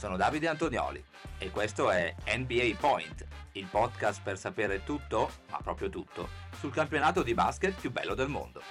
sono Davide Antonioli e questo è NBA Point, il podcast per sapere tutto, ma proprio tutto, sul campionato di basket più bello del mondo.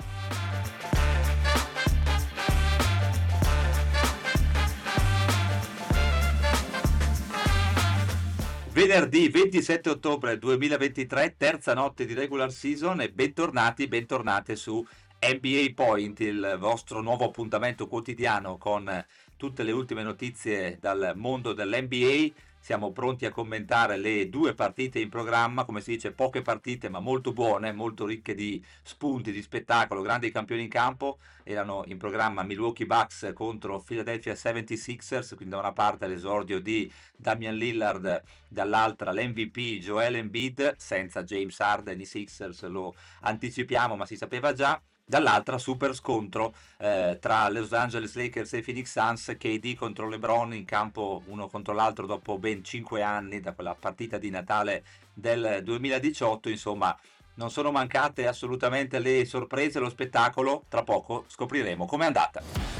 Venerdì 27 ottobre 2023, terza notte di regular season e bentornati, bentornate su NBA Point, il vostro nuovo appuntamento quotidiano con tutte le ultime notizie dal mondo dell'NBA. Siamo pronti a commentare le due partite in programma, come si dice, poche partite ma molto buone, molto ricche di spunti, di spettacolo, grandi campioni in campo. Erano in programma Milwaukee Bucks contro Philadelphia 76ers, quindi da una parte l'esordio di Damian Lillard, dall'altra l'MVP Joel Embiid, senza James Harden, i Sixers lo anticipiamo ma si sapeva già dall'altra super scontro eh, tra Los Angeles Lakers e Phoenix Suns KD contro LeBron in campo uno contro l'altro dopo ben 5 anni da quella partita di Natale del 2018 insomma non sono mancate assolutamente le sorprese lo spettacolo. Tra poco scopriremo com'è andata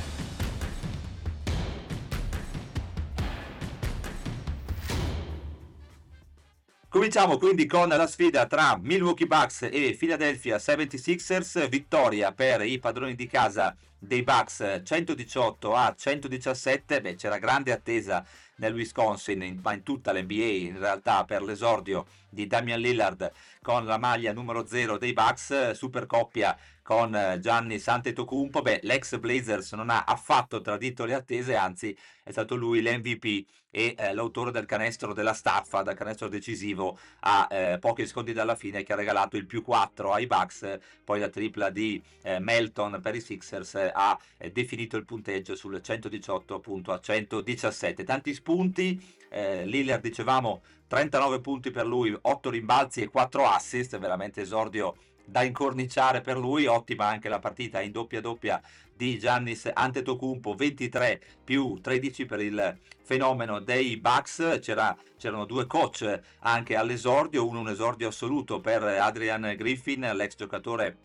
Cominciamo quindi con la sfida tra Milwaukee Bucks e Philadelphia 76ers, vittoria per i padroni di casa dei Bucks 118 a 117, beh c'era grande attesa nel Wisconsin, in, in tutta l'NBA in realtà per l'esordio di Damian Lillard con la maglia numero 0 dei Bucks, super coppia con eh, Gianni Santetocumpo, beh, l'ex Blazers non ha affatto tradito le attese, anzi è stato lui l'MVP e eh, l'autore del canestro della staffa, del canestro decisivo a eh, pochi secondi dalla fine che ha regalato il più 4 ai Bucks, poi la tripla di eh, Melton per i Sixers ha eh, definito il punteggio sul 118 appunto a 117. Tanti spunti, eh, Lillard dicevamo 39 punti per lui, 8 rimbalzi e 4 assist, veramente esordio da incorniciare per lui, ottima anche la partita in doppia doppia di Giannis Antetokounmpo, 23 più 13 per il fenomeno dei Bucks, C'era, c'erano due coach anche all'esordio, uno un esordio assoluto per Adrian Griffin, l'ex giocatore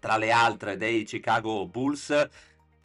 tra le altre dei Chicago Bulls,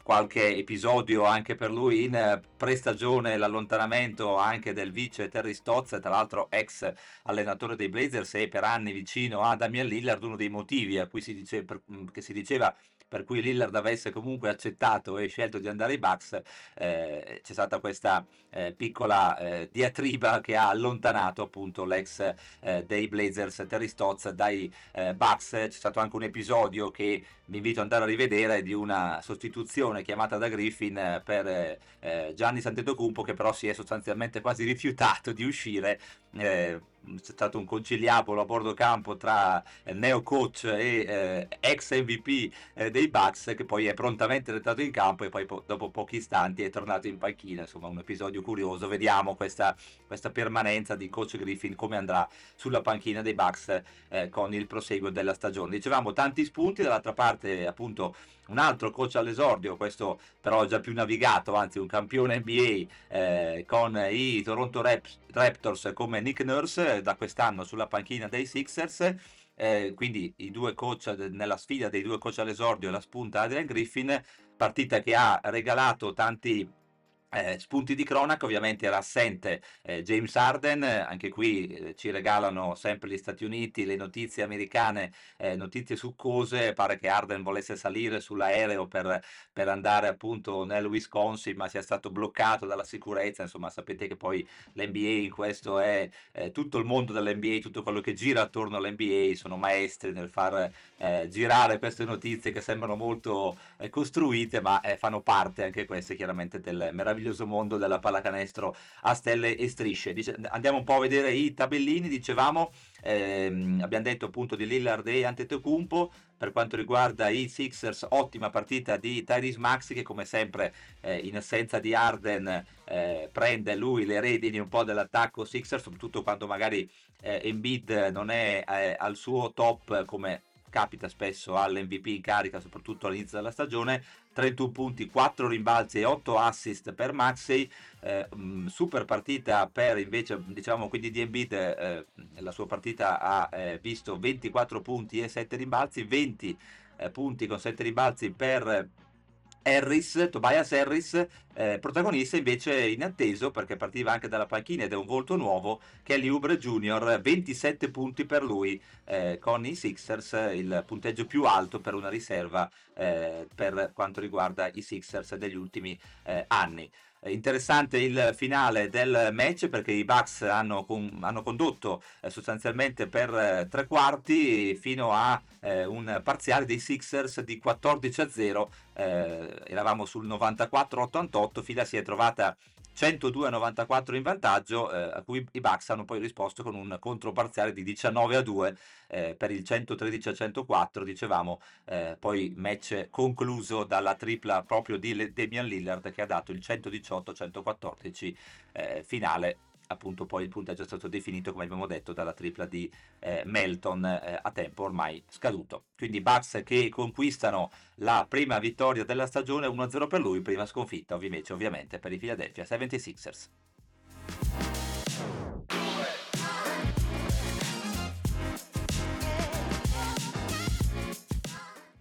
qualche episodio anche per lui in eh, prestagione, l'allontanamento anche del vice Terry Stotz, tra l'altro ex allenatore dei Blazers e per anni vicino a Damian Lillard, uno dei motivi a cui si dice, mm, che si diceva per cui Lillard avesse comunque accettato e scelto di andare ai Bucks, eh, c'è stata questa eh, piccola eh, diatriba che ha allontanato appunto l'ex eh, dei Blazers Terry Stotz dai eh, Bucks. C'è stato anche un episodio che vi invito ad andare a rivedere di una sostituzione chiamata da Griffin per eh, Gianni Santetocumpo che però si è sostanzialmente quasi rifiutato di uscire c'è stato un conciliabolo a bordo campo tra il neo coach e eh, ex MVP eh, dei Bucks che poi è prontamente entrato in campo e poi po- dopo pochi istanti è tornato in panchina. Insomma un episodio curioso. Vediamo questa, questa permanenza di coach Griffin come andrà sulla panchina dei Bucks eh, con il proseguo della stagione. Dicevamo tanti spunti. Dall'altra parte appunto un altro coach all'esordio, questo però già più navigato, anzi un campione NBA eh, con i Toronto Raps- Raptors come Nick Nurse da quest'anno sulla panchina dei Sixers. Eh, quindi i due coach nella sfida dei due coach all'esordio la spunta Adrian Griffin partita che ha regalato tanti eh, spunti di cronaca, ovviamente era assente eh, James Arden, anche qui eh, ci regalano sempre gli Stati Uniti le notizie americane, eh, notizie succose, pare che Arden volesse salire sull'aereo per, per, andare appunto nel Wisconsin, ma sia stato bloccato dalla sicurezza, insomma sapete che poi l'NBA in questo è eh, tutto il mondo dell'NBA, tutto quello che gira attorno all'NBA, sono maestri nel far eh, girare queste notizie che sembrano molto costruite, ma fanno parte anche queste chiaramente del meraviglioso meraviglioso mondo della pallacanestro a stelle e strisce. Dice, andiamo un po' a vedere i tabellini, dicevamo, ehm, abbiamo detto appunto di Lillard e Antetokounmpo, per quanto riguarda i Sixers, ottima partita di Tyrese Maxi che come sempre eh, in assenza di Arden eh, prende lui le redini un po' dell'attacco Sixers, soprattutto quando magari eh, Embiid non è eh, al suo top come capita spesso all'MVP in carica, soprattutto all'inizio della stagione. 31 punti, 4 rimbalzi e 8 assist per Maxey. Eh, mm, super partita per invece, diciamo quindi di Embiid, eh, la sua partita ha eh, visto 24 punti e 7 rimbalzi, 20 eh, punti con 7 rimbalzi per Harris, Tobias Harris, eh, protagonista invece inatteso perché partiva anche dalla panchina ed è un volto nuovo, Kelly Oubre Jr., 27 punti per lui eh, con i Sixers, il punteggio più alto per una riserva eh, per quanto riguarda i Sixers degli ultimi eh, anni. Interessante il finale del match perché i Bucks hanno, con, hanno condotto eh, sostanzialmente per eh, tre quarti fino a eh, un parziale dei Sixers di 14 a 0. Eh, eravamo sul 94-88, fila si è trovata 102 a 94 in vantaggio, eh, a cui i Bucks hanno poi risposto con un controparziale di 19 a 2 eh, per il 113 a 104, dicevamo, eh, poi match concluso dalla tripla proprio di Damian Lillard che ha dato il 118 a 114 eh, finale appunto poi il punteggio è stato definito come abbiamo detto dalla tripla di eh, Melton eh, a tempo ormai scaduto. Quindi Bucks che conquistano la prima vittoria della stagione 1-0 per lui prima sconfitta ovviamente, ovviamente per i Philadelphia 76ers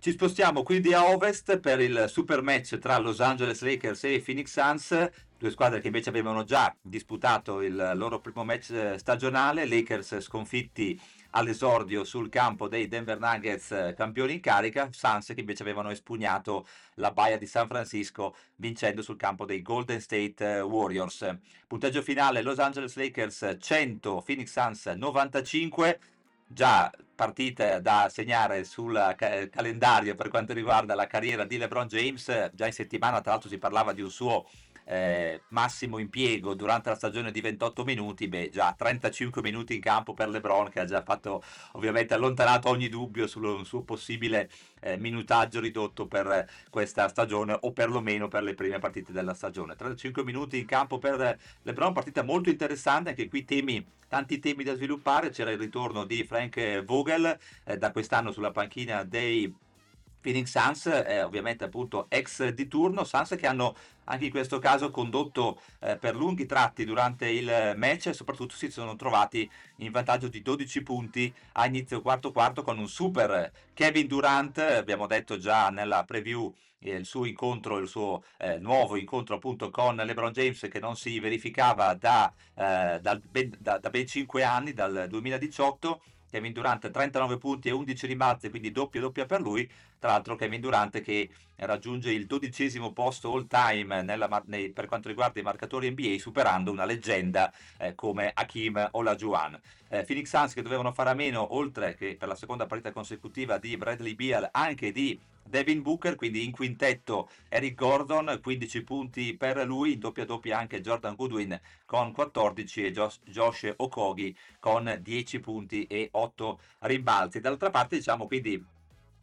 Ci spostiamo quindi a ovest per il super match tra Los Angeles Lakers e Phoenix Suns, due squadre che invece avevano già disputato il loro primo match stagionale, Lakers sconfitti all'esordio sul campo dei Denver Nuggets campioni in carica, Suns che invece avevano espugnato la baia di San Francisco vincendo sul campo dei Golden State Warriors. Punteggio finale Los Angeles Lakers 100, Phoenix Suns 95 già partite da segnare sul ca- calendario per quanto riguarda la carriera di LeBron James. Già in settimana, tra l'altro, si parlava di un suo eh, massimo impiego durante la stagione di 28 minuti, beh già 35 minuti in campo per LeBron che ha già fatto ovviamente allontanato ogni dubbio sul suo possibile eh, minutaggio ridotto per questa stagione o perlomeno per le prime partite della stagione. 35 minuti in campo per LeBron, partita molto interessante, anche qui temi, tanti temi da sviluppare, c'era il ritorno di Frank Vogel eh, da quest'anno sulla panchina dei Phoenix Suns, eh, ovviamente appunto ex di turno, Suns che hanno anche in questo caso condotto eh, per lunghi tratti durante il match. E soprattutto si sono trovati in vantaggio di 12 punti a inizio quarto quarto con un super Kevin Durant, abbiamo detto già nella preview eh, il suo incontro, il suo eh, nuovo incontro appunto con LeBron James che non si verificava da, eh, dal, ben, da, da ben 5 anni, dal 2018 Kevin Durant 39 punti e 11 rimbalzi, quindi doppia doppia per lui. Tra l'altro Kevin Durant che raggiunge il dodicesimo posto all time nella, nei, per quanto riguarda i marcatori NBA, superando una leggenda eh, come Hakim Olajuwon. Eh, Phoenix Suns che dovevano fare a meno, oltre che per la seconda partita consecutiva di Bradley Beal, anche di Devin Booker, quindi in quintetto Eric Gordon, 15 punti per lui, in doppia doppia anche Jordan Goodwin con 14 e Josh, Josh Okogi con 10 punti e 8 rimbalzi. Dall'altra parte diciamo quindi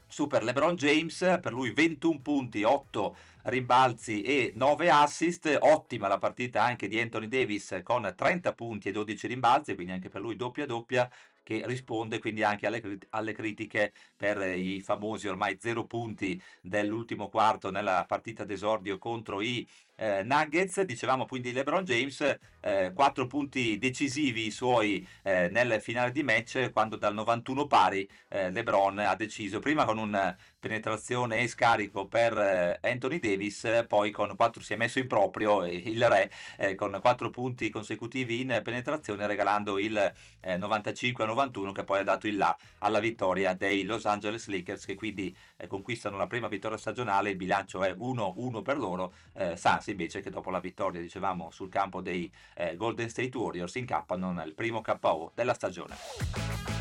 super LeBron James, per lui 21 punti, 8 rimbalzi e 9 assist, ottima la partita anche di Anthony Davis con 30 punti e 12 rimbalzi, quindi anche per lui doppia doppia che risponde quindi anche alle, alle, critiche per i famosi ormai zero punti dell'ultimo quarto nella partita d'esordio contro i eh, Nuggets. Dicevamo quindi LeBron James, eh, quattro punti decisivi suoi eh, nel finale di match quando dal 91 pari eh, LeBron ha deciso prima con un penetrazione e scarico per eh, Anthony Davis, poi con 4 si è messo in proprio il re eh, con 4 punti consecutivi in penetrazione regalando il eh, 95-91 che poi ha dato il là alla vittoria dei Los Angeles Lakers che quindi eh, conquistano la prima vittoria stagionale, il bilancio è 1-1 per loro, eh, Suns invece che dopo la vittoria dicevamo sul campo dei eh, Golden State Warriors incappano nel primo KO della stagione.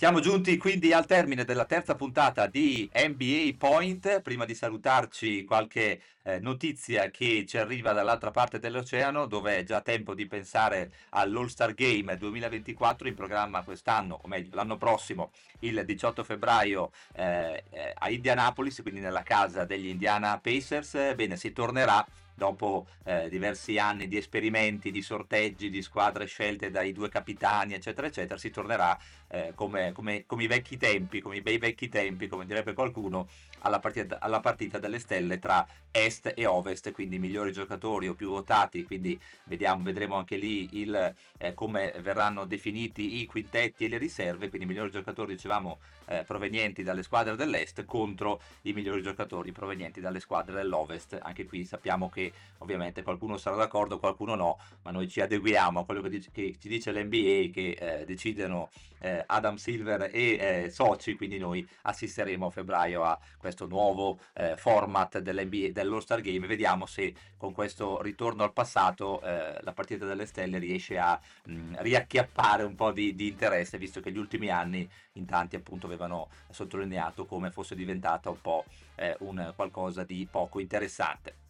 Siamo giunti quindi al termine della terza puntata di NBA Point. Prima di salutarci, qualche eh, notizia che ci arriva dall'altra parte dell'oceano, dove è già tempo di pensare all'All-Star Game 2024 in programma quest'anno, o meglio l'anno prossimo, il 18 febbraio eh, eh, a Indianapolis, quindi nella casa degli Indiana Pacers. Bene, si tornerà dopo eh, diversi anni di esperimenti, di sorteggi, di squadre scelte dai due capitani, eccetera, eccetera, si tornerà eh, come, come, come, i vecchi tempi, come i bei vecchi tempi, come direbbe qualcuno, alla partita, alla partita delle stelle tra est e ovest, quindi i migliori giocatori o più votati, quindi vediamo, vedremo anche lì il, eh, come verranno definiti i quintetti e le riserve, quindi i migliori giocatori, dicevamo, eh, provenienti dalle squadre dell'est contro i migliori giocatori provenienti dalle squadre dell'ovest. Anche qui sappiamo che ovviamente qualcuno sarà d'accordo, qualcuno no, ma noi ci adeguiamo a quello che, dice, che ci dice l'NBA che eh, decidono eh, Adam Silver e eh, soci, quindi noi assisteremo a febbraio a questo nuovo eh, format dell'NBA, dell'All-Star Game. Vediamo se con questo ritorno al passato eh, la partita delle stelle riesce a mh, riacchiappare un po' di, di interesse, visto che gli ultimi anni in tanti appunto avevano sottolineato come fosse diventata un po' eh, un qualcosa di poco interessante.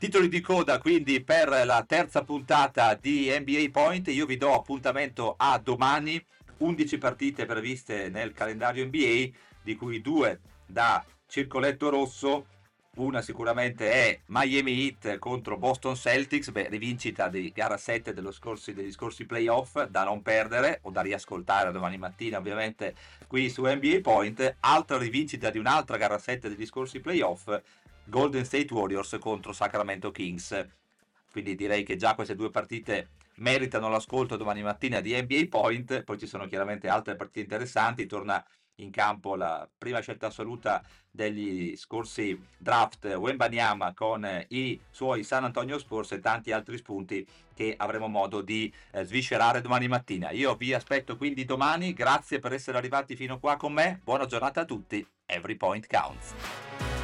Titoli di coda quindi per la terza puntata di NBA Point, io vi do appuntamento a domani, 11 partite previste nel calendario NBA, di cui due da circoletto rosso, una sicuramente è Miami Heat contro Boston Celtics, beh, rivincita di gara 7 scorsi, degli scorsi playoff da non perdere o da riascoltare domani mattina ovviamente qui su NBA Point. Altra rivincita di un'altra gara 7 degli scorsi playoff, Golden State Warriors contro Sacramento Kings. Quindi direi che già queste due partite meritano l'ascolto domani mattina di NBA Point, poi ci sono chiaramente altre partite interessanti, torna in campo la prima scelta assoluta degli scorsi draft Wembanyama con i suoi San Antonio Spurs e tanti altri spunti che avremo modo di eh, sviscerare domani mattina. Io vi aspetto quindi domani, grazie per essere arrivati fino qua con me, buona giornata a tutti, every point counts.